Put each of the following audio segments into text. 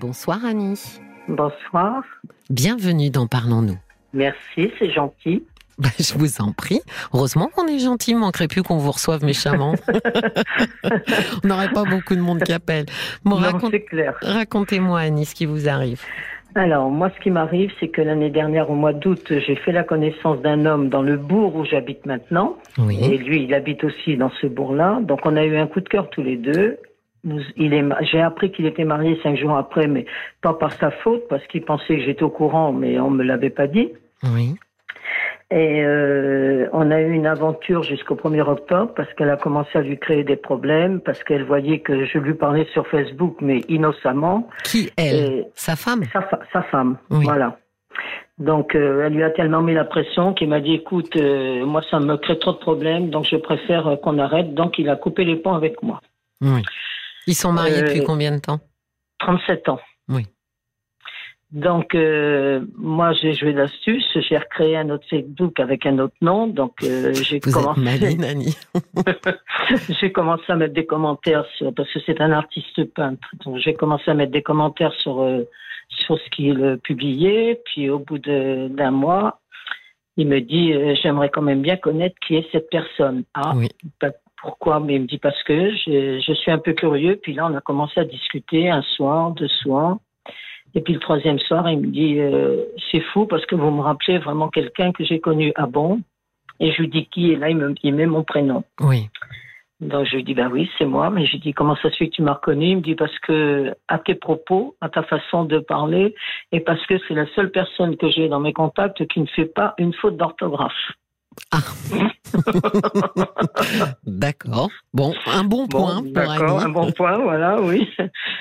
Bonsoir Annie. Bonsoir. Bienvenue dans Parlons-nous. Merci, c'est gentil. Bah, je vous en prie. Heureusement qu'on est gentil, il manquerait plus qu'on vous reçoive méchamment. On n'aurait pas beaucoup de monde qui appelle. Bon. Racontez-moi Annie ce qui vous arrive. Alors, moi, ce qui m'arrive, c'est que l'année dernière, au mois d'août, j'ai fait la connaissance d'un homme dans le bourg où j'habite maintenant. Oui. Et lui, il habite aussi dans ce bourg-là. Donc, on a eu un coup de cœur tous les deux. J'ai appris qu'il était marié cinq jours après, mais pas par sa faute, parce qu'il pensait que j'étais au courant, mais on me l'avait pas dit. Oui. Et euh, on a eu une aventure jusqu'au 1er octobre parce qu'elle a commencé à lui créer des problèmes, parce qu'elle voyait que je lui parlais sur Facebook, mais innocemment. Qui, elle? Et- Sa femme? Sa, fa- sa femme, Oui. voilà. Donc, euh, elle lui a tellement mis la pression qu'il m'a dit, écoute, euh, moi, ça me crée trop de problèmes, donc je préfère qu'on arrête. Donc, il a coupé les ponts avec moi. Oui. Ils sont mariés Euh, depuis combien de temps 37 ans. Oui. Donc, euh, moi, j'ai joué l'astuce. J'ai recréé un autre Facebook avec un autre nom. Donc, euh, j'ai commencé, j'ai commencé à mettre des commentaires sur, parce que c'est un artiste peintre. Donc, j'ai commencé à mettre des commentaires sur, euh, sur ce qu'il euh, publiait. Puis, au bout d'un mois, il me dit, euh, j'aimerais quand même bien connaître qui est cette personne. Ah, Oui. Pourquoi Mais il me dit parce que je, je suis un peu curieux. Puis là, on a commencé à discuter un soir, deux soirs. Et puis le troisième soir, il me dit euh, c'est fou parce que vous me rappelez vraiment quelqu'un que j'ai connu à bon? Et je lui dis qui? Et là, il, me, il met mon prénom. Oui. Donc je lui dis bah oui, c'est moi. Mais je lui dis comment ça se fait que tu m'as reconnu? Il me dit parce que à tes propos, à ta façon de parler, et parce que c'est la seule personne que j'ai dans mes contacts qui ne fait pas une faute d'orthographe. D'accord. Bon, un bon Bon, point D'accord, un bon point, voilà, oui.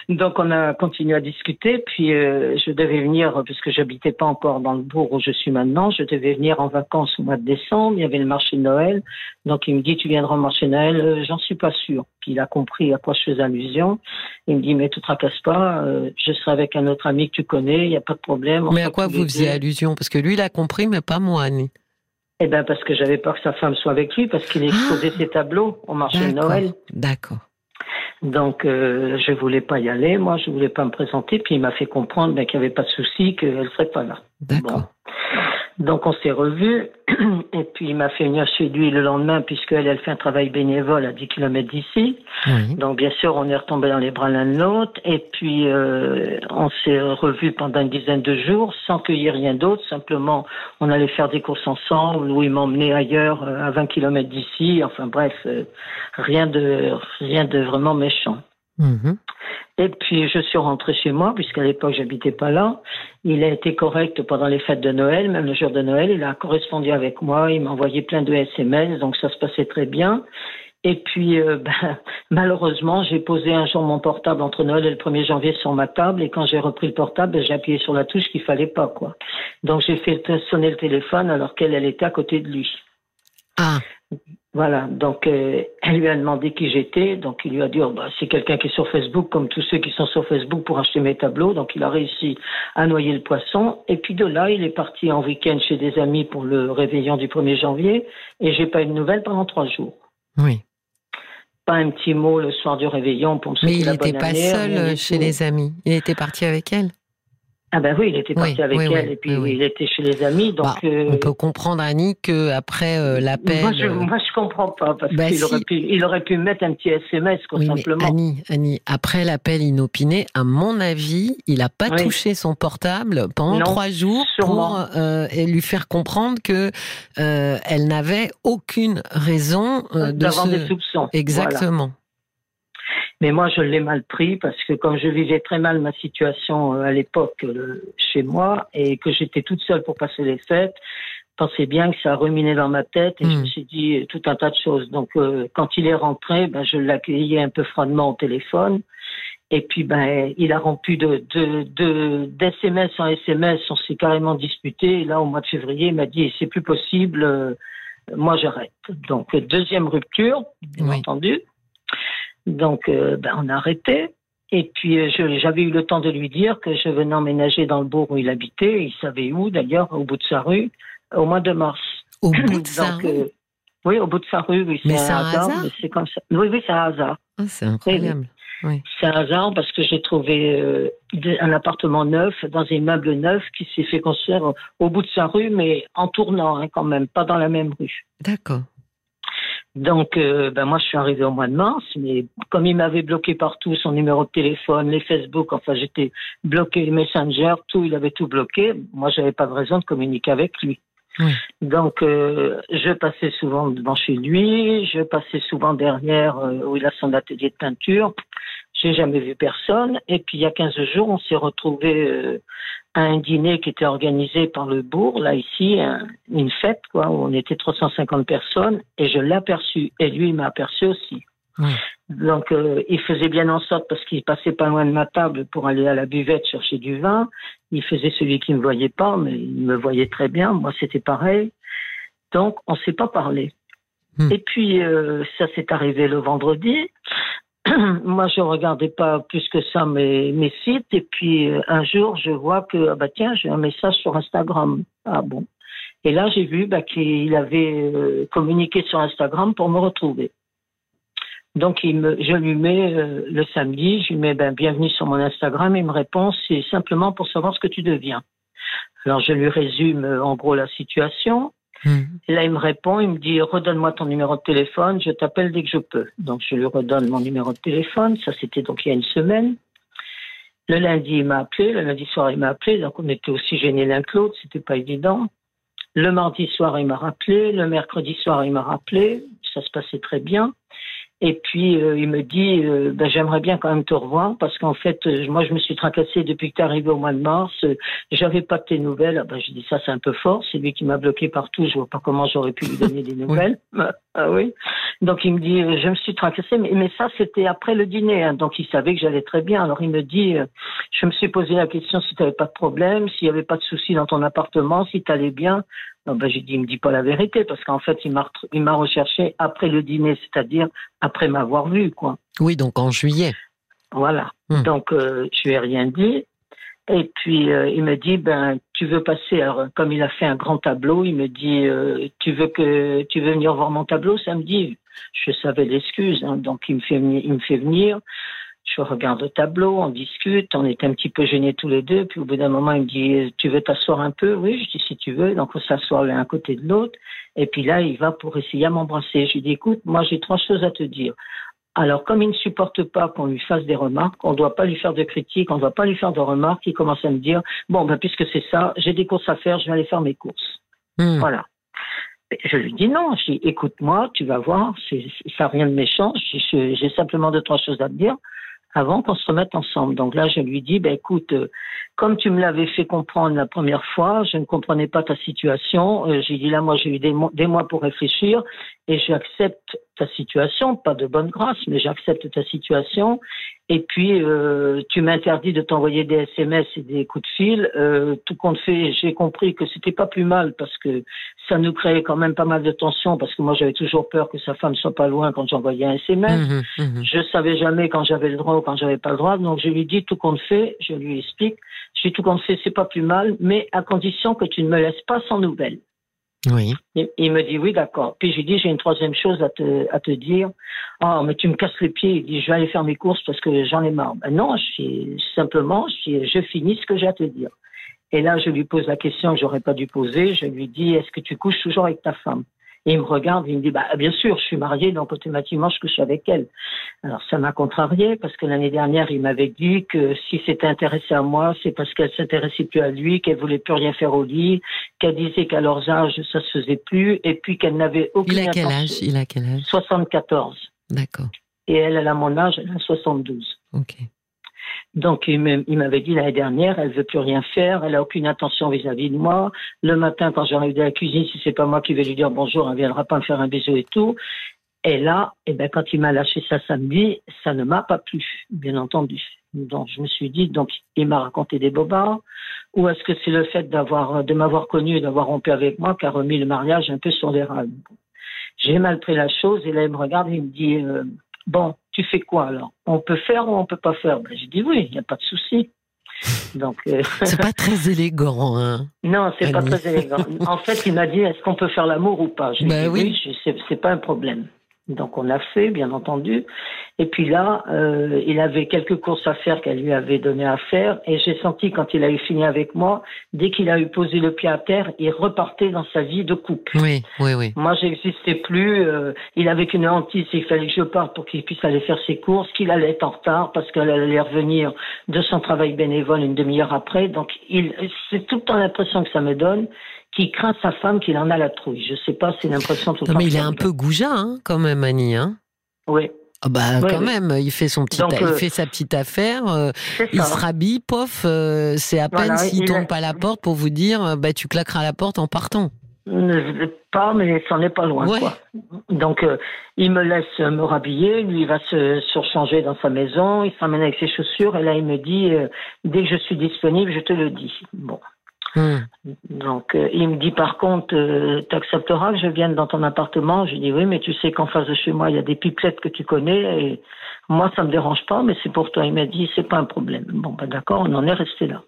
Donc on a continué à discuter, puis euh, je devais venir, puisque j'habitais pas encore dans le bourg où je suis maintenant, je devais venir en vacances au mois de décembre, il y avait le marché de Noël, donc il me dit tu viendras au marché de Noël, Euh, j'en suis pas sûr. Puis il a compris à quoi je faisais allusion, il me dit mais tu te tracasses pas, euh, je serai avec un autre ami que tu connais, il n'y a pas de problème. Mais à quoi vous faisiez allusion? Parce que lui, il a compris, mais pas moi, Annie. Eh ben parce que j'avais peur que sa femme soit avec lui, parce qu'il exposait ses tableaux au marché de. Noël. D'accord. Donc, euh, je voulais pas y aller. Moi, je voulais pas me présenter. Puis, il m'a fait comprendre ben, qu'il n'y avait pas de souci, qu'elle serait pas là. D'accord. Donc, on s'est revus. Et puis, il m'a fait venir chez lui le lendemain, puisqu'elle, elle fait un travail bénévole à 10 km d'ici. Oui. Donc, bien sûr, on est retombé dans les bras l'un de l'autre. Et puis, euh, on s'est revus pendant une dizaine de jours, sans qu'il y ait rien d'autre. Simplement, on allait faire des courses ensemble, ou il m'emmenait ailleurs, euh, à 20 km d'ici. Enfin, bref, euh, rien de, rien de vraiment méchant. Mhm. Et puis je suis rentrée chez moi, puisqu'à l'époque j'habitais pas là. Il a été correct pendant les fêtes de Noël, même le jour de Noël. Il a correspondu avec moi, il m'a envoyé plein de SMS, donc ça se passait très bien. Et puis euh, ben, malheureusement, j'ai posé un jour mon portable entre Noël et le 1er janvier sur ma table, et quand j'ai repris le portable, ben, j'ai appuyé sur la touche qu'il fallait pas, quoi. Donc j'ai fait sonner le téléphone alors qu'elle elle était à côté de lui. Ah, Voilà, donc euh, elle lui a demandé qui j'étais, donc il lui a dit oh, bah, c'est quelqu'un qui est sur Facebook, comme tous ceux qui sont sur Facebook pour acheter mes tableaux, donc il a réussi à noyer le poisson, et puis de là il est parti en week-end chez des amis pour le réveillon du 1er janvier, et j'ai pas eu de nouvelles pendant trois jours. oui. Pas un petit mot le soir du réveillon pour me Mais souhaiter il la n'était pas année, seul chez tout. les amis. Il était parti avec elle. Ah ben oui, il était parti Oui, avec oui, elle, oui, et puis il était chez les amis, donc... Bah, euh, On peut comprendre, Annie, que après euh, l'appel. moi, je, euh, moi, je comprends pas, parce Bah, qu'il si. aurait, pu, il aurait pu mettre un petit SMS, quoi, mais simplement. Annie, Annie, après l'appel inopiné, à mon avis, il n'a pas touché son portable pendant Non, trois jours sûrement. pour euh, lui faire comprendre que euh, elle n'avait aucune raison euh, de D'avoir se... des soupçons. Voilà. Mais moi, je l'ai mal pris parce que comme je vivais très mal ma situation euh, à l'époque euh, chez moi et que j'étais toute seule pour passer les fêtes, pensais bien que ça a ruminé dans ma tête et je Mm. me suis dit euh, tout un tas de choses. Donc, euh, quand il est rentré, ben, je l'accueillais un peu froidement au téléphone. Et puis, ben, il a rompu de, de, de, d'SMS en SMS. On s'est carrément disputé. Et là, au mois de février, il m'a dit, c'est plus possible. euh, moi, j'arrête. Donc, deuxième rupture, bien Oui. entendu. Donc, euh, ben, on a arrêté. Et puis, euh, j'avais eu le temps de lui dire que je venais emménager dans le bourg où il habitait. Il savait où, d'ailleurs, au bout de sa rue, au mois de mars. Au bout de sa Donc, rue? euh, oui, au bout de sa rue, oui, c'est Mais un c'est un hasard, c'est comme ça. Oui, oui, c'est un hasard. Ah, c'est incroyable. C'est un hasard parce que j'ai trouvé euh, un appartement neuf dans un immeuble neuf qui s'est fait construire au bout de sa rue, mais en tournant hein, quand même, pas dans la même rue. D'accord. Donc, euh, ben moi, je suis arrivée au mois de mars, mais comme il m'avait bloqué partout, son numéro de téléphone, les Facebook, enfin, j'étais bloqué, les Messenger, tout, il avait tout bloqué. Moi, j'avais pas de raison de communiquer avec lui. Donc, euh, je passais souvent devant chez lui, je passais souvent derrière euh, où il a son atelier de peinture. J'ai jamais vu personne. Et puis, il y a 15 jours, on s'est retrouvé euh, à un dîner qui était organisé par le bourg, là, ici, une fête, quoi, où on était 350 personnes. Et je l'ai aperçu. Et lui, il m'a aperçu aussi. Donc, euh, il faisait bien en sorte, parce qu'il passait pas loin de ma table pour aller à la buvette chercher du vin. Il faisait celui qui ne me voyait pas, mais il me voyait très bien. Moi, c'était pareil. Donc, on ne s'est pas parlé. Hmm. Et puis, euh, ça s'est arrivé le vendredi. Moi, je regardais pas plus que ça mes, sites. Et puis, euh, un jour, je vois que, ah bah tiens, j'ai un message sur Instagram. Ah bon. Et là, j'ai vu bah, qu'il avait communiqué sur Instagram pour me retrouver. Donc, il me, je lui mets euh, le samedi, je lui mets ben, bienvenue sur mon Instagram. Il me répond c'est simplement pour savoir ce que tu deviens. Alors, je lui résume euh, en gros la situation. Hmm. Là, il me répond, il me dit redonne-moi ton numéro de téléphone, je t'appelle dès que je peux. Donc, je lui redonne mon numéro de téléphone. Ça, c'était donc il y a une semaine. Le lundi, il m'a appelé. Le lundi soir, il m'a appelé. Donc, on était aussi gênés l'un que l'autre. C'était pas évident. Le mardi soir, il m'a rappelé. Le mercredi soir, il m'a rappelé. Ça se passait très bien. Et puis euh, il me dit, euh, ben, j'aimerais bien quand même te revoir parce qu'en fait, euh, moi je me suis tracassée depuis que tu es arrivé au mois de mars. J'avais pas de tes nouvelles. Ah, ben, je dis ça c'est un peu fort. C'est lui qui m'a bloqué partout. Je vois pas comment j'aurais pu lui donner des nouvelles. ah oui. Donc il me dit, je me suis tracassée, mais, mais ça c'était après le dîner. Hein. donc il savait que j'allais très bien. Alors il me dit, je me suis posé la question si tu n'avais pas de problème, s'il y avait pas de soucis dans ton appartement, si tu allais bien. Non, ben, j'ai dit, il me dit pas la vérité, parce qu'en fait, il m'a, il m'a recherché après le dîner, c'est-à-dire après m'avoir vu, quoi. Oui, donc en juillet. Voilà. Hmm. Donc, euh, je lui ai rien dit. Et puis, euh, il me dit, ben, tu veux passer, alors, comme il a fait un grand tableau, il me dit, euh, tu veux que, tu veux venir voir mon tableau samedi? Je savais l'excuse, hein, donc il me fait il me fait venir je regarde le tableau, on discute, on est un petit peu gênés tous les deux. Puis au bout d'un moment, il me dit Tu veux t'asseoir un peu? Oui, je dis Si tu veux. Donc on s'assoit l'un à côté de l'autre. Et puis là, il va pour essayer à m'embrasser. Je lui dis Écoute, moi j'ai trois choses à te dire. Alors, comme il ne supporte pas qu'on lui fasse des remarques, on ne doit pas lui faire de critiques, on ne doit pas lui faire de remarques, il commence à me dire Bon, ben, puisque c'est ça, j'ai des courses à faire, je vais aller faire mes courses. Hmm. Voilà. Je lui dis non, je dis écoute-moi, tu vas voir, ça n'a rien de méchant, j'ai simplement deux, trois choses à te dire avant qu'on se remette ensemble. Donc là, je lui dis, ben écoute, euh, comme tu me l'avais fait comprendre la première fois, je ne comprenais pas ta situation. Euh, j'ai dit là, moi, j'ai eu des, des, mois pour réfléchir et j'accepte ta situation, pas de bonne grâce, mais j'accepte ta situation. Et puis, euh, tu m'interdis de t'envoyer des SMS et des coups de fil. Euh, tout compte fait, j'ai compris que c'était pas plus mal parce que ça nous créait quand même pas mal de tension parce que moi, j'avais toujours peur que sa femme soit pas loin quand j'envoyais un SMS. Mmh, mmh, mmh. Je savais jamais quand j'avais le droit ou quand j'avais pas le droit. Donc, je lui dis tout compte fait, je lui explique. Je dis tout compte fait, c'est pas plus mal, mais à condition que tu ne me laisses pas sans nouvelles. Oui. Il, me dit oui, d'accord. Puis je lui dis j'ai une troisième chose à te, à te dire. Ah, mais tu me casses les pieds. Il dit je vais aller faire mes courses parce que j'en ai marre. Ben non, je simplement, je, je finis ce que j'ai à te dire. Et là, je lui pose la question que j'aurais pas dû poser. Je lui dis est-ce que tu couches toujours avec ta femme? Et il me regarde, il me dit, bah, bien sûr, je suis mariée, donc automatiquement, je couche avec elle. Alors, ça m'a contrarié parce que l'année dernière, il m'avait dit que si s'était intéressé à moi, c'est parce qu'elle s'intéressait plus à lui, qu'elle voulait plus rien faire au lit, qu'elle disait qu'à leurs âges, ça se faisait plus, et puis qu'elle n'avait aucune Il a quel âge? Il a quel âge? 74. D'accord. Et elle, elle a mon âge, elle a 72. Ok. Donc, il m'avait dit l'année dernière, elle veut plus rien faire, elle a aucune intention vis-à-vis de moi. Le matin, quand j'arrive de la cuisine, si c'est pas moi qui vais lui dire bonjour, elle viendra pas me faire un bisou et tout. Et là, eh ben, quand il m'a lâché ça samedi, ça ne m'a pas plu, bien entendu. Donc, je me suis dit, donc, il m'a raconté des bobards, ou est-ce que c'est le fait d'avoir, de m'avoir connu et d'avoir rompu avec moi qui a remis le mariage un peu sur les rails? J'ai mal pris la chose, et là, il me regarde et il me dit, euh, bon, tu fais quoi alors? On peut faire ou on peut pas faire? Ben, J'ai dit oui, il n'y a pas de souci. Donc, euh, c'est pas très élégant, hein Non, c'est pas très élégant. En fait, il m'a dit est-ce qu'on peut faire l'amour ou pas? J'ai ben dit oui, oui c'est pas un problème. Donc on a fait, bien entendu. Et puis là, euh, il avait quelques courses à faire qu'elle lui avait donné à faire. Et j'ai senti quand il a eu fini avec moi, dès qu'il a eu posé le pied à terre, il repartait dans sa vie de couple. Oui, oui, oui. Moi, j'existais plus. Euh, il avait qu'une hantise. Il fallait que je parte pour qu'il puisse aller faire ses courses, qu'il allait être en retard parce qu'elle allait revenir de son travail bénévole une demi-heure après. Donc, il, c'est tout le temps l'impression que ça me donne qui craint sa femme, qu'il en a la trouille. Je sais pas, c'est l'impression tout le temps. mais il est un peu goujat, hein, quand même, Annie. Hein oui. Ah bah quand même, il fait son petit, il euh, fait sa petite affaire, euh, il se rhabille, pof, euh, c'est à peine s'il tombe pas à la porte pour vous dire, bah tu claqueras la porte en partant. Pas, mais c'en est pas loin. Quoi. Donc, il me laisse me rhabiller, lui il va se surchanger dans sa maison, il s'emmène avec ses chaussures, et là il me dit, dès que je suis disponible, je te le dis. Bon. Hmm. Donc, euh, il me dit par contre, euh, tu accepteras que je vienne dans ton appartement Je dis oui, mais tu sais qu'en face de chez moi, il y a des pipelettes que tu connais et moi, ça me dérange pas, mais c'est pour toi. Il m'a dit, c'est pas un problème. Bon, ben d'accord, on en est resté là.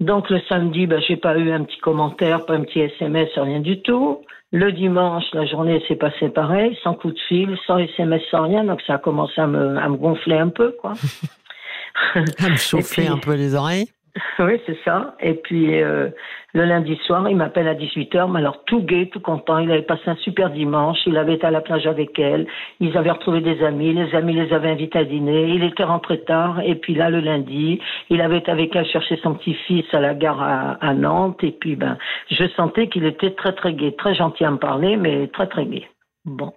Donc le samedi, ben, j'ai pas eu un petit commentaire, pas un petit SMS, rien du tout. Le dimanche, la journée s'est passée pareil, sans coup de fil, sans SMS, sans rien. Donc ça a commencé à me, à me gonfler un peu, quoi. à me chauffer un peu les oreilles. Oui, c'est ça. Et puis euh, le lundi soir, il m'appelle à 18h, mais alors tout gai, tout content. Il avait passé un super dimanche, il avait été à la plage avec elle, ils avaient retrouvé des amis, les amis les avaient invités à dîner, il était rentré tard, et puis là le lundi, il avait été avec elle chercher son petit-fils à la gare à, Nantes, et puis ben, je sentais qu'il était très très gai, très gentil à me parler, mais très très gai. Bon.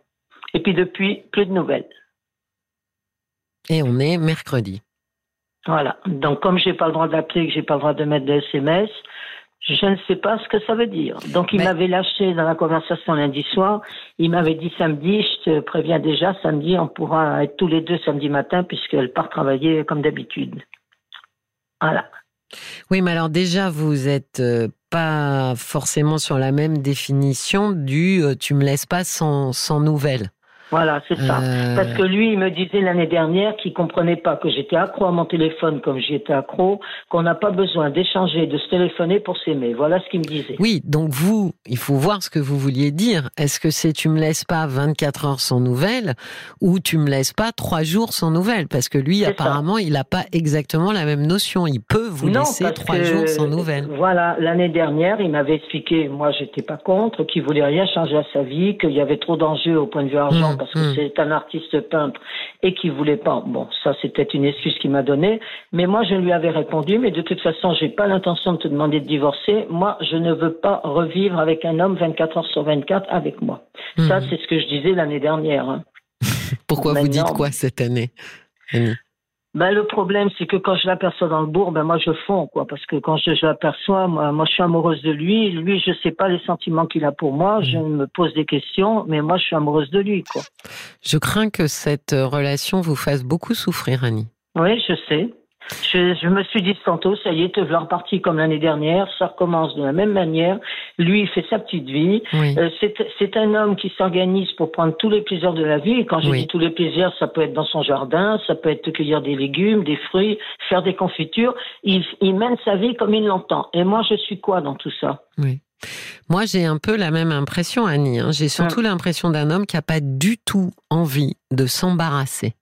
Et puis depuis, plus de nouvelles. Et on est mercredi. Voilà. Donc, comme j'ai pas le droit d'appeler, que j'ai pas le droit de mettre de SMS, je ne sais pas ce que ça veut dire. Donc, il m'avait lâché dans la conversation lundi soir. Il m'avait dit samedi, je te préviens déjà, samedi, on pourra être tous les deux samedi matin puisqu'elle part travailler comme d'habitude. Voilà. Oui, mais alors déjà, vous êtes euh, pas forcément sur la même définition du euh, tu me laisses pas sans, sans nouvelles. Voilà, c'est ça. Euh. Parce que lui, il me disait l'année dernière qu'il comprenait pas que j'étais accro à mon téléphone comme j'y étais accro, qu'on n'a pas besoin d'échanger, de se téléphoner pour s'aimer. Voilà ce qu'il me disait. Oui, donc vous, il faut voir ce que vous vouliez dire. Est-ce que c'est tu me laisses pas 24 heures sans nouvelles ou tu me laisses pas 3 jours sans nouvelles? Parce que lui, apparemment, il n'a pas exactement la même notion. Il peut vous laisser 3 jours sans nouvelles. Voilà, l'année dernière, il m'avait expliqué, moi j'étais pas contre, qu'il voulait rien changer à sa vie, qu'il y avait trop d'enjeux au point de vue argent. Mmh parce que hmm. c'est un artiste peintre et qui voulait pas. Bon, ça c'était une excuse qu'il m'a donnée, mais moi je lui avais répondu, mais de toute façon j'ai pas l'intention de te demander de divorcer. Moi, je ne veux pas revivre avec un homme 24 heures sur 24 avec moi. Ça hmm. c'est ce que je disais l'année dernière. Hein. Pourquoi vous dites quoi cette année ben, le problème, c'est que quand je l'aperçois dans le bourg, ben, moi, je fonds, quoi. Parce que quand je, l'aperçois, moi, moi, je suis amoureuse de lui. Lui, je sais pas les sentiments qu'il a pour moi. Je mm. me pose des questions, mais moi, je suis amoureuse de lui, quoi. Je crains que cette relation vous fasse beaucoup souffrir, Annie. Oui, je sais. Je, me suis dit tantôt, ça y est, te voilà reparti comme l'année dernière, ça recommence de la même manière. Lui, il fait sa petite vie. Euh, c'est un homme qui s'organise pour prendre tous les plaisirs de la vie. Et quand je dis tous les plaisirs, ça peut être dans son jardin, ça peut être cueillir des légumes, des fruits, faire des confitures. Il, mène sa vie comme il l'entend. Et moi, je suis quoi dans tout ça? Oui. Moi, j'ai un peu la même impression, Annie. Hein. J'ai surtout hum. l'impression d'un homme qui n'a pas du tout envie de s'embarrasser.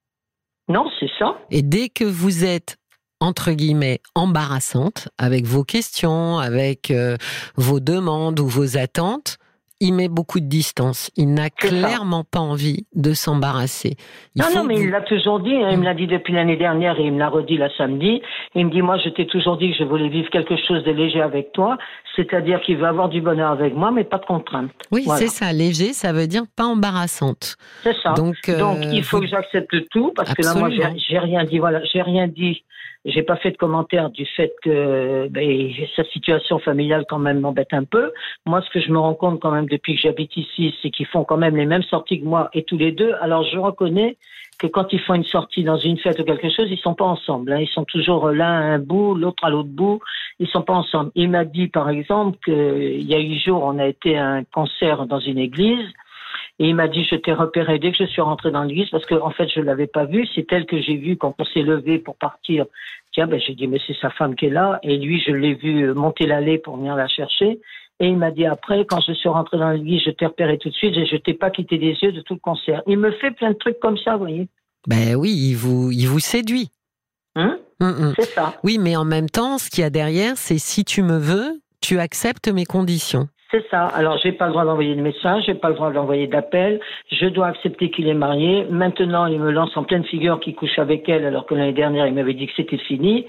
Non, c'est ça. Et dès que vous êtes entre guillemets embarrassante avec vos questions, avec euh, vos demandes ou vos attentes, il met beaucoup de distance. Il n'a clairement pas envie de s'embarrasser. Non, non, mais il l'a toujours dit. Hein. Il me l'a dit depuis l'année dernière et il me l'a redit la samedi. Il me dit, moi, je t'ai toujours dit que je voulais vivre quelque chose de léger avec toi. C'est-à-dire qu'il veut avoir du bonheur avec moi, mais pas de contraintes. Oui, c'est ça. Léger, ça veut dire pas embarrassante. C'est ça. Donc, euh, Donc il faut que j'accepte tout parce que là, moi, j'ai rien dit. Voilà, j'ai rien dit j'ai pas fait de commentaire du fait que ben, sa situation familiale quand même m'embête un peu. Moi, ce que je me rends compte quand même depuis que j'habite ici, c'est qu'ils font quand même les mêmes sorties que moi et tous les deux. Alors je reconnais que quand ils font une sortie dans une fête ou quelque chose, ils sont pas ensemble. Hein. Ils sont toujours l'un à un bout, l'autre à l'autre bout. Ils sont pas ensemble. Il m'a dit par exemple qu'il y a huit jours, on a été à un concert dans une église. Et il m'a dit, je t'ai repéré dès que je suis rentré dans l'église parce qu'en en fait, je l'avais pas vu. C'est elle que j'ai vue quand on s'est levé pour partir. Tiens, ben, j'ai dit, mais c'est sa femme qui est là. Et lui, je l'ai vu monter l'allée pour venir la chercher. Et il m'a dit après, quand je suis rentré dans l'église, je t'ai repéré tout de suite et je t'ai pas quitté des yeux de tout le concert. Il me fait plein de trucs comme ça, vous voyez. Ben oui, il vous, il vous séduit. Hein? Hum, hum. c'est ça. Oui, mais en même temps, ce qu'il y a derrière, c'est si tu me veux, tu acceptes mes conditions. C'est ça. Alors, j'ai pas le droit d'envoyer de message, j'ai pas le droit d'envoyer d'appel. Je dois accepter qu'il est marié. Maintenant, il me lance en pleine figure qu'il couche avec elle, alors que l'année dernière, il m'avait dit que c'était fini.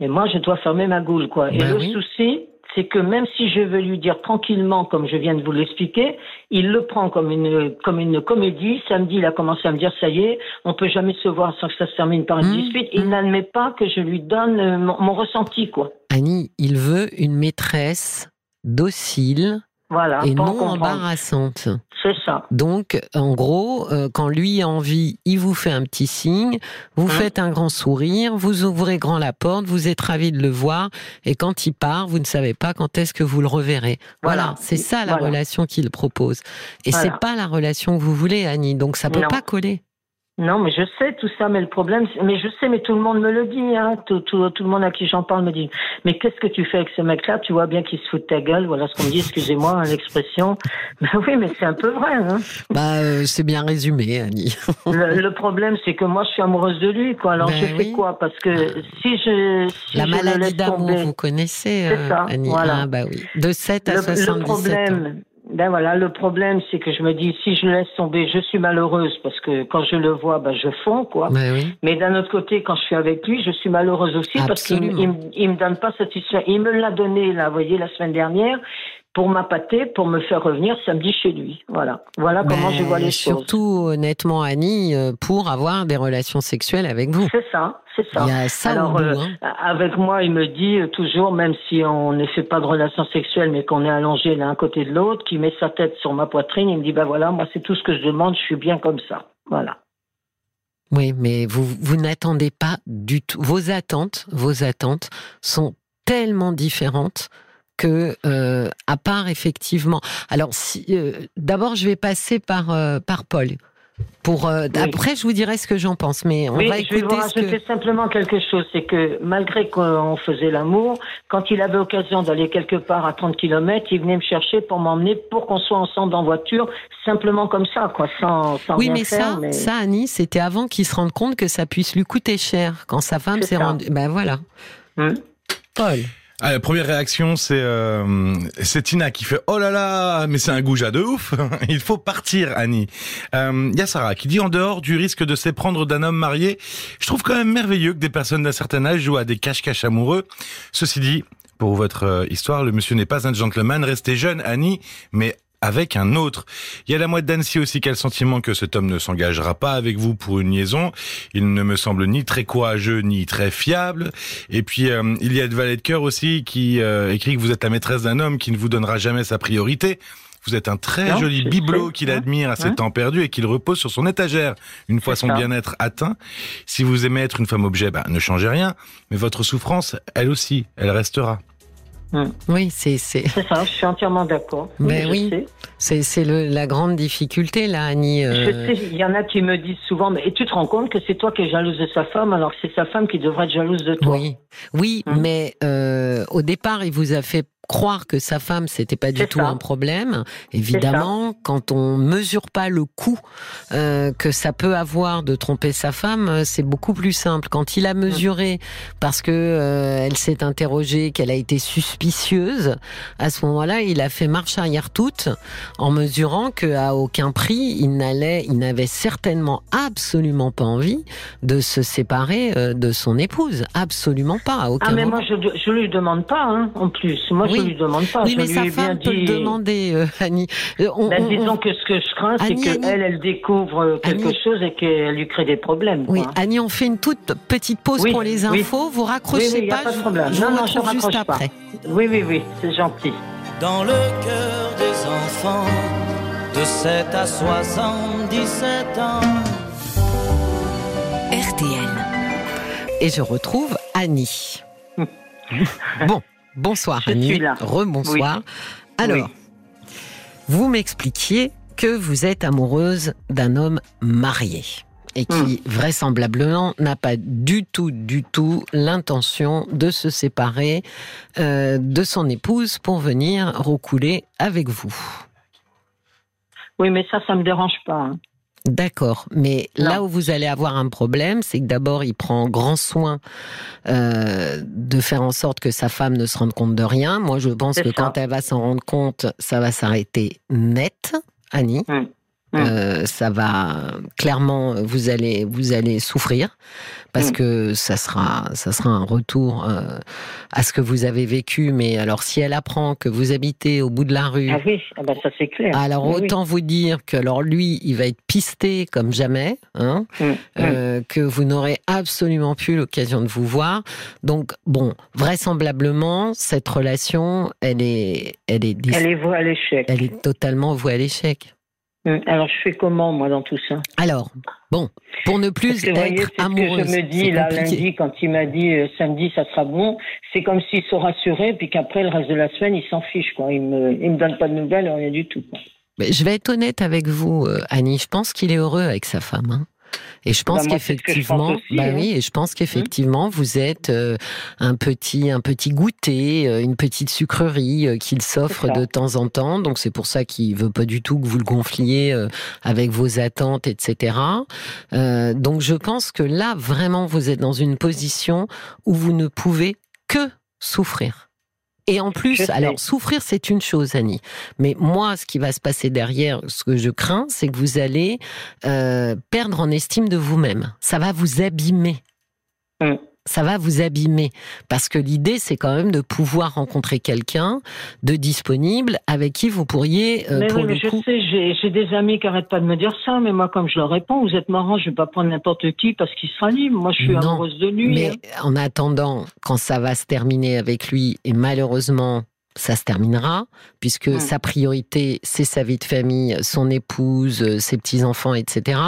Et moi, je dois fermer ma goule, quoi. Et Ben le souci, c'est que même si je veux lui dire tranquillement, comme je viens de vous l'expliquer, il le prend comme une comme une comédie. Samedi, il a commencé à me dire ça y est, on peut jamais se voir sans que ça se termine par une Mmh, dispute. Il mmh. n'admet pas que je lui donne euh, mon, mon ressenti, quoi. Annie, il veut une maîtresse docile Voilà. et non comprendre. embarrassante. C'est ça. Donc, en gros, euh, quand lui a envie, il vous fait un petit signe, vous Hein? faites un grand sourire, vous ouvrez grand la porte, vous êtes ravi de le voir, et quand il part, vous ne savez pas quand est-ce que vous le reverrez. Voilà, Voilà. c'est ça la Voilà. relation qu'il propose. Et Voilà. c'est pas la relation que vous voulez, Annie, donc ça peut Non. pas coller. Non, mais je sais tout ça, mais le problème, mais je sais, mais tout le monde me le dit, hein. Tout, tout, tout le monde à qui j'en parle me dit, mais qu'est-ce que tu fais avec ce mec-là? Tu vois bien qu'il se fout de ta gueule. Voilà ce qu'on me dit. Excusez-moi hein, l'expression. Ben oui, mais c'est un peu vrai. Hein. Bah, euh, c'est bien résumé, Annie. Le, le problème, c'est que moi, je suis amoureuse de lui, quoi. Alors, Ben je fais quoi? Parce que si je, si la je maladie d'amour, vous connaissez, euh, ça, Annie voilà. Ah, bah oui. De 7 à le, 77 le ans. Ben voilà, le problème, c'est que je me dis, si je le laisse tomber, je suis malheureuse parce que quand je le vois, ben je fonds, quoi. Bah oui. Mais d'un autre côté, quand je suis avec lui, je suis malheureuse aussi parce qu'il il, me- il me donne pas satisfaction. Il me l'a donné, là, vous voyez, la semaine dernière, pour m'appâter, pour me faire revenir samedi chez lui. Voilà. Voilà comment je vois les choses. Surtout, honnêtement, Annie, euh, pour avoir des relations sexuelles avec vous. C'est ça, c'est ça. Il y a ça Alors, bout. euh, hein. Avec moi, il me dit euh, toujours, même si on ne fait pas de relations sexuelles, mais qu'on est allongé l'un côté de l'autre, qu'il met sa tête sur ma poitrine, il me dit, bah voilà, moi, c'est tout ce que je demande, je suis bien comme ça. Voilà. Oui, mais vous, vous n'attendez pas du tout. Vos attentes, vos attentes sont tellement différentes que, euh, à part effectivement. Alors, si, euh, d'abord, je vais passer par euh, par Paul. Pour Oui. après, je vous dirai ce que j'en pense. Mais on oui, va je vais vous écouter rajouter que. simplement quelque chose, c'est que malgré qu'on faisait l'amour, quand il avait occasion d'aller quelque part à 30 km, il venait me chercher pour m'emmener, pour qu'on soit ensemble en voiture, simplement comme ça, quoi, sans, sans Oui, rien mais faire. ça, mais... ça, Annie, c'était avant qu'il se rende compte que ça puisse lui coûter cher quand sa femme s'est rendue. Ben voilà. Hmm. Paul. Ah, la première réaction, c'est euh, c'est Tina qui fait oh là là, mais c'est un goujat de ouf. Il faut partir, Annie. Euh, Il y a Sarah qui dit en dehors du risque de s'éprendre d'un homme marié, je trouve quand même merveilleux que des personnes d'un certain âge jouent à des cache-cache amoureux. Ceci dit, pour votre euh, histoire, le monsieur n'est pas un gentleman. Restez jeune, Annie, mais avec un autre. Il y a la moite d'Annecy aussi qui a le sentiment que cet homme ne s'engagera pas avec vous pour une liaison. Il ne me semble ni très courageux ni très fiable. Et puis euh, il y a de Valet de cœur aussi qui euh, écrit que vous êtes la maîtresse d'un homme qui ne vous donnera jamais sa priorité. Vous êtes un très Non, joli bibelot qu'il admire à ses temps perdus et qu'il repose sur son étagère une fois son bien-être atteint. Si vous aimez être une femme objet, bah, ne changez rien. Mais votre souffrance, elle aussi, elle restera. Oui, c'est c'est C'est ça, je suis entièrement d'accord. Je oui. sais. c'est c'est le- la grande difficulté là, Annie. euh, Je sais, il y en a qui me disent souvent, mais et tu te rends compte que c'est toi qui es jalouse de sa femme, alors que c'est sa femme qui devrait être jalouse de toi? Oui, oui, Hein? mais euh, au départ, il vous a fait croire que sa femme c'était pas du tout ça. un problème. Évidemment, quand on mesure pas le coût euh, que ça peut avoir de tromper sa femme, euh, c'est beaucoup plus simple. Quand il a mesuré, parce que euh, elle s'est interrogée, qu'elle a été suspicieuse, à ce moment-là, il a fait marche arrière toute, en mesurant que à aucun prix il n'allait, il n'avait certainement absolument pas envie de se séparer euh, de son épouse, absolument pas. À aucun Ah, mais moment. moi, je, je lui demande pas, hein, en plus. Moi, Oui. je lui demande pas. Oui, je mais lui sa ai bien femme peut dit... le demander, euh, Annie. Euh, on- Ben, on- disons on- que ce que je crains, c'est Annie, Annie. qu'elle, elle découvre euh, quelque Annie. chose et qu'elle lui crée des problèmes. Oui, quoi. Annie, on fait une toute petite pause Oui, pour les oui. infos. Vous raccrochez Oui, oui, y a pas, pas de je- problème. je, Non, vous non, je retrouve juste raccroche pas. après. Oui, oui, oui, c'est gentil. dans le cœur des enfants de 7 à 77 ans. RTL. Et je retrouve Annie. bon, bonsoir Je Annie. suis là. Rebonsoir. Alors, vous m'expliquiez que vous êtes amoureuse d'un homme marié. et qui Hmm. vraisemblablement n'a pas du tout, du tout l'intention de se séparer euh, de son épouse pour venir roucouler avec vous. Oui, mais ça, ça me dérange pas. hein. D'accord, mais Non. là où vous allez avoir un problème, c'est que d'abord il prend grand soin euh, de faire en sorte que sa femme ne se rende compte de rien. Moi, je pense que ça. quand elle va s'en rendre compte, ça va s'arrêter net, Annie. Mm. Mm. Euh, ça va clairement, vous allez vous allez souffrir parce Mm. que ça sera ça sera un retour euh, à ce que vous avez vécu. Mais alors, si elle apprend que vous habitez au bout de la rue. Ah oui, ah bah ça c'est clair. Alors oui. autant vous dire que alors lui, il va être pisté comme jamais, hein, Mm, euh, que vous n'aurez absolument plus l'occasion de vous voir. Donc bon, vraisemblablement cette relation, elle est, elle est, Elle est vouée à l'échec. elle est totalement vouée à l'échec. Mm. Alors je fais comment moi dans tout ça? Alors bon, pour ne plus vous voyez, être c'est ce que amoureuse, je me dis là compliqué. lundi quand il m'a dit euh, samedi ça sera bon. C'est comme s'il se rassurait puis qu'après le reste de la semaine il s'en fiche quoi. Il me, il me donne pas de nouvelles rien du tout. Quoi. Mais je vais être honnête avec vous, euh, Annie. Je pense qu'il est heureux avec sa femme. hein. Et je pense Bah, que qu'effectivement, bah hein. oui, et je pense qu'effectivement, vous êtes euh, un petit, un petit goûter, euh, une petite sucrerie euh, qu'il s'offre de temps en temps. Donc c'est pour ça qu'il veut pas du tout que vous le gonfliez avec vos attentes, etc. Donc je pense que là, vraiment, vous êtes dans une position où vous ne pouvez que souffrir. Et en plus, alors souffrir, c'est une chose, Annie. Mais moi, ce qui va se passer derrière, ce que je crains, c'est que vous allez euh, perdre en estime de vous-même. Ça va vous abîmer. Mm. Ça va vous abîmer. Parce que l'idée, c'est quand même de pouvoir rencontrer quelqu'un de disponible avec qui vous pourriez, euh, mais pour oui, mais je sais, j'ai j'ai des amis qui arrêtent pas de me dire ça, mais moi comme je leur réponds, vous êtes marrant, je vais pas prendre n'importe qui parce qu'il sera libre. Moi je suis Non, amoureuse de lui. Mais hein. en attendant, quand ça va se terminer avec lui, et malheureusement, ça se terminera, puisque sa priorité, c'est sa vie de famille, son épouse, euh, ses petits-enfants, etc.,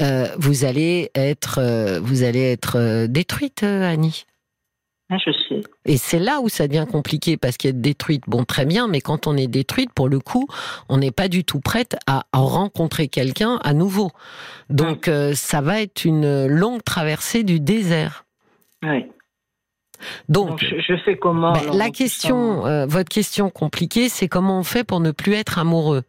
euh, vous allez être, euh, vous allez être détruite, Annie. Ah, je sais. Et c'est là où ça devient compliqué parce qu'être détruite, bon, très bien, mais quand on est détruite, pour le coup, on n'est pas du tout prête à rencontrer quelqu'un à nouveau. Donc, euh, ça va être une longue traversée du désert. Ouais. Donc, Donc je, je fais comment ben, la question, euh, votre question compliquée, c'est comment on fait pour ne plus être amoureux?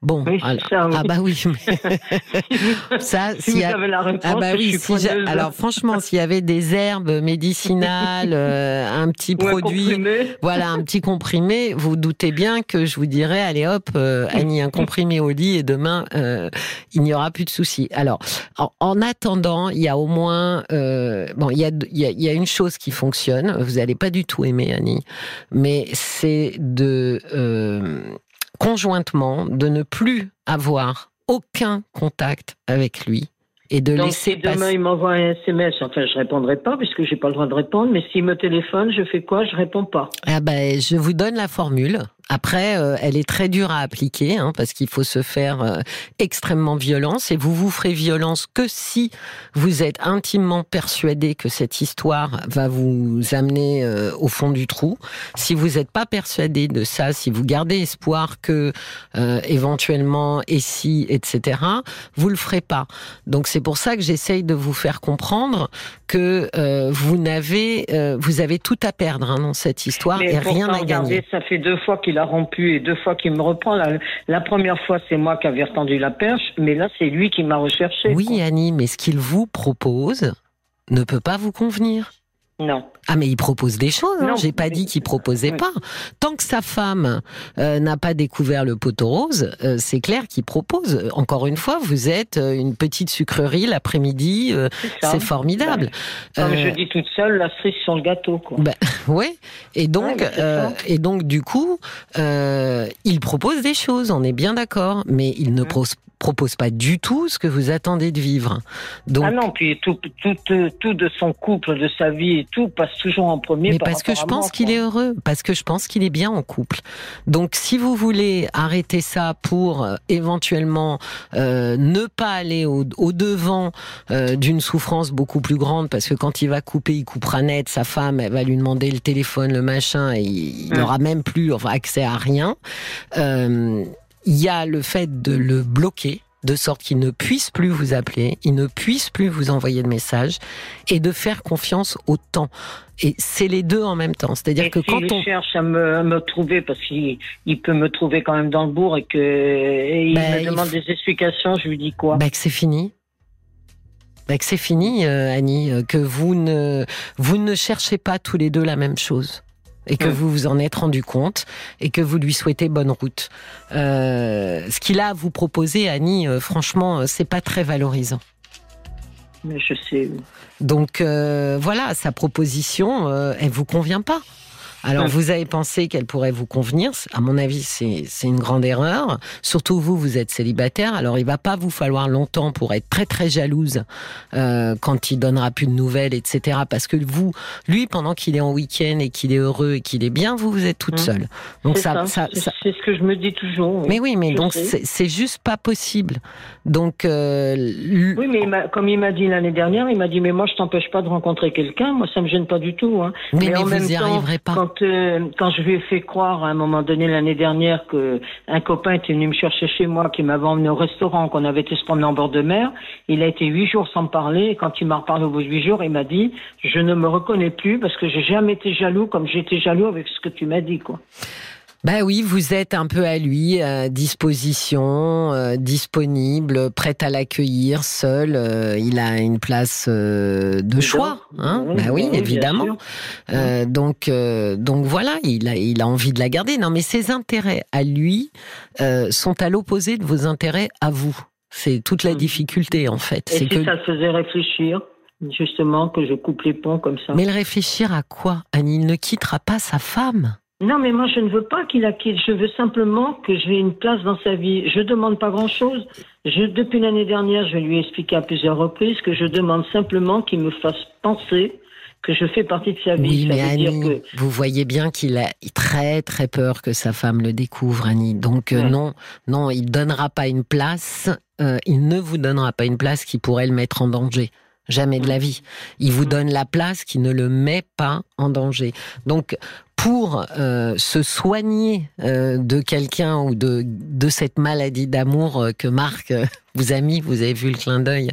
Bon, Oui, alors- ça, oui. ah bah oui, mais ça, Si s'il vous a- avez la réponse, ah bah je oui, suis si alors franchement, s'il y avait des herbes médicinales, euh, un petit Ou un produit, comprimé. voilà, un petit comprimé, vous doutez bien que je vous dirais, allez hop, euh, Annie, un comprimé au lit et demain, euh, il n'y aura plus de soucis. Alors, en, en attendant, il y a au moins, bon, il y a, il y, a, il y a une chose qui fonctionne, vous n'allez pas du tout aimer, Annie, mais c'est de, conjointement, de ne plus avoir aucun contact avec lui et de Donc laisser si demain il m'envoie un SMS, enfin je répondrai pas puisque j'ai pas le droit de répondre, mais s'il me téléphone, je fais quoi? Je réponds pas. Ah ben, je vous donne la formule. Après, euh, elle est très dure à appliquer hein, parce qu'il faut se faire euh, extrêmement violence et vous vous ferez violence que si vous êtes intimement persuadé que cette histoire va vous amener euh, au fond du trou. Si vous n'êtes pas persuadé de ça, si vous gardez espoir que euh, éventuellement et si etc, vous le ferez pas. Donc c'est pour ça que j'essaye de vous faire comprendre que euh, vous n'avez, euh, vous avez tout à perdre hein, dans cette histoire Mais et rien pourtant, à gagner. regardez, ça fait deux fois qu'il a rompu et deux fois qu'il me reprend. La, la première fois, c'est moi qui avais retendu la perche, mais là, c'est lui qui m'a recherché. Oui, quoi. Annie, mais ce qu'il vous propose ne peut pas vous convenir. Non. Ah, mais il propose des choses. Hein. Non, J'ai pas dit qu'il proposait Oui. pas. Tant que sa femme euh, n'a pas découvert le poteau rose, euh, c'est clair qu'il propose. Encore une fois, vous êtes euh, une petite sucrerie l'après-midi. euh, C'est formidable. Comme Euh, je dis toute seule, la cerise sur le gâteau. Quoi. bah, ouais. Et donc, Ouais, euh, et donc du coup, euh, il propose des choses. On est bien d'accord, mais il ne Mhm. Pro- propose pas du tout ce que vous attendez de vivre. Donc, Ah non, puis tout, tout, euh, tout de son couple, de sa vie et tout passe toujours en premier. Mais par parce que je pense qu'il est heureux, parce que je pense qu'il est bien en couple. Donc si vous voulez arrêter ça pour euh, éventuellement euh, ne pas aller au, au devant euh, d'une souffrance beaucoup plus grande, parce que quand il va couper, il coupera net, sa femme, elle va lui demander le téléphone, le machin, et il n'aura même plus enfin, accès à rien. Il y a le fait de le bloquer de sorte qu'il ne puisse plus vous appeler, il ne puisse plus vous envoyer de messages, et de faire confiance au temps. Et c'est les deux en même temps. C'est-à-dire que quand on cherche à me, me trouver, parce qu'il il peut me trouver quand même dans le bourg et que et il Ben, me il demande faut- des explications, je lui dis quoi? Bah, que c'est fini. Bah, que c'est fini, euh, Annie, euh, que vous ne, vous ne cherchez pas tous les deux la même chose. Et que Ouais. vous vous en êtes rendu compte et que vous lui souhaitez bonne route. Euh, ce qu'il a à vous proposer, Annie, euh, franchement, euh, c'est pas très valorisant. Mais je sais. Donc euh, voilà, sa proposition, elle vous convient pas. Alors Ouais. vous avez pensé qu'elle pourrait vous convenir. À mon avis, c'est une grande erreur. Surtout vous, vous êtes célibataire. Alors il va pas vous falloir longtemps pour être très très jalouse euh, quand il donnera plus de nouvelles, etc. Parce que vous, lui, pendant qu'il est en week-end et qu'il est heureux et qu'il est bien, vous vous êtes toute Mhm. seule. Donc C'est ça, ça, ça, c'est ce que je me dis toujours. oui. mais oui, mais Je donc c'est juste pas possible. Donc euh, Oui, mais il comme il m'a dit l'année dernière, il m'a dit mais moi je t'empêche pas de rencontrer quelqu'un, moi ça me gêne pas du tout. Hein. mais, mais en vous même y temps, arriverez pas. Quand euh, quand je lui ai fait croire à un moment donné l'année dernière que un copain était venu me chercher chez moi, qui m'avait emmené au restaurant, qu'on avait été se promener en bord de mer, il a été huit jours sans me parler. Et quand il m'a reparlé au bout de huit jours, il m'a dit je ne me reconnais plus parce que j'ai jamais été jaloux comme été jaloux avec ce que tu m'as dit. Bah oui, vous êtes un peu à lui, à disposition, euh, disponible, prête à l'accueillir, seul. euh, il a une place euh, de choix, hein Oui, Bah oui, évidemment. Euh, donc, euh, donc voilà, il a, il a envie de la garder. Non, mais ses intérêts à lui euh, sont à l'opposé de vos intérêts à vous. C'est toute la Mhm. difficulté en fait. Et si que. ça faisait réfléchir, justement, que je coupe les ponts comme ça? Mais le réfléchir à quoi, Annie Il ne quittera pas sa femme. Non, mais moi, je ne veux pas qu'il la quitte. Je veux simplement que j'ai une place dans sa vie. Je demande pas grand-chose. Je, depuis l'année dernière, je lui ai expliqué à plusieurs reprises que je demande simplement qu'il me fasse penser que je fais partie de sa vie. Oui, mais dire que vous voyez bien qu'il a très très peur que sa femme le découvre, Annie. Donc euh, non, non, il donnera pas une place. euh, il ne vous donnera pas une place qui pourrait le mettre en danger. Jamais de la vie. Il vous Mm. donne la place qui ne le met pas en danger. Donc, pour euh, se soigner euh, de quelqu'un ou de, de cette maladie d'amour euh, que Marc vous a mis, vous avez vu le clin d'œil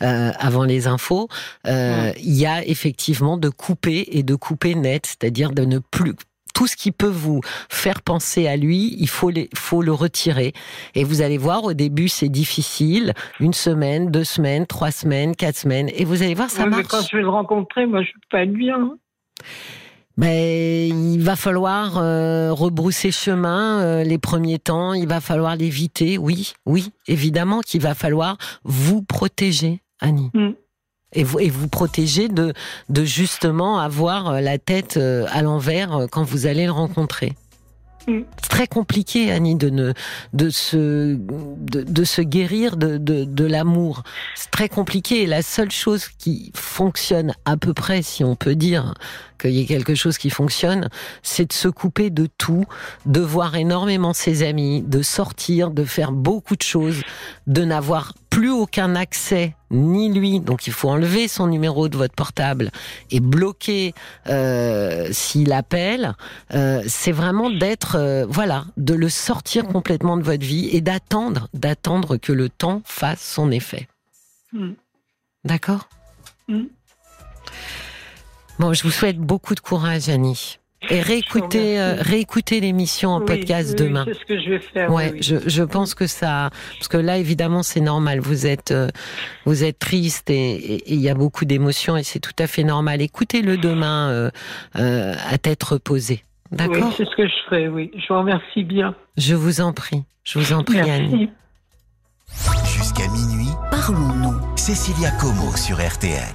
euh, avant les infos, il y a effectivement de couper et de couper net, c'est-à-dire de ne plus tout ce qui peut vous faire penser à lui, il faut, les, faut le retirer. Et vous allez voir, au début, c'est difficile. Une semaine, deux semaines, trois semaines, quatre semaines. Et vous allez voir, ça Oui, mais marche. quand je vais le rencontrer, moi, je peux pas être bien. Mais il va falloir euh, rebrousser chemin euh, les premiers temps. Il va falloir l'éviter. Oui, oui, évidemment qu'il va falloir vous protéger, Annie. Mm. Et vous, et vous protéger de, de justement avoir euh, la tête euh, à l'envers euh, quand vous allez le rencontrer. Mm. C'est très compliqué, Annie, de, ne, de, se, de, de se guérir de, de, de l'amour. C'est très compliqué. Et la seule chose qui fonctionne à peu près, si on peut dire qu'il y ait quelque chose qui fonctionne, c'est de se couper de tout, de voir énormément ses amis, de sortir, de faire beaucoup de choses, de n'avoir plus aucun accès, ni lui. Donc il faut enlever son numéro de votre portable et bloquer euh, s'il appelle. Euh, c'est vraiment d'être, euh, voilà, de le sortir complètement de votre vie et d'attendre, d'attendre que le temps fasse son effet. Mm. D'accord? Mm. Bon, je vous souhaite beaucoup de courage, Annie. Et réécoutez, euh, réécoutez l'émission en Oui, podcast oui, demain. C'est ce que je vais faire. Ouais, oui, je, je pense que ça, parce que là, évidemment, c'est normal. Vous êtes, euh, vous êtes triste et il y a beaucoup d'émotions et c'est tout à fait normal. Écoutez-le demain euh, euh, à tête reposée. Oui, D'accord? c'est ce que je ferai, oui. Je vous remercie bien. Je vous en prie. Je vous en prie, Annie. Merci. Jusqu'à minuit, Parlons-nous. Cécilia Como sur RTL.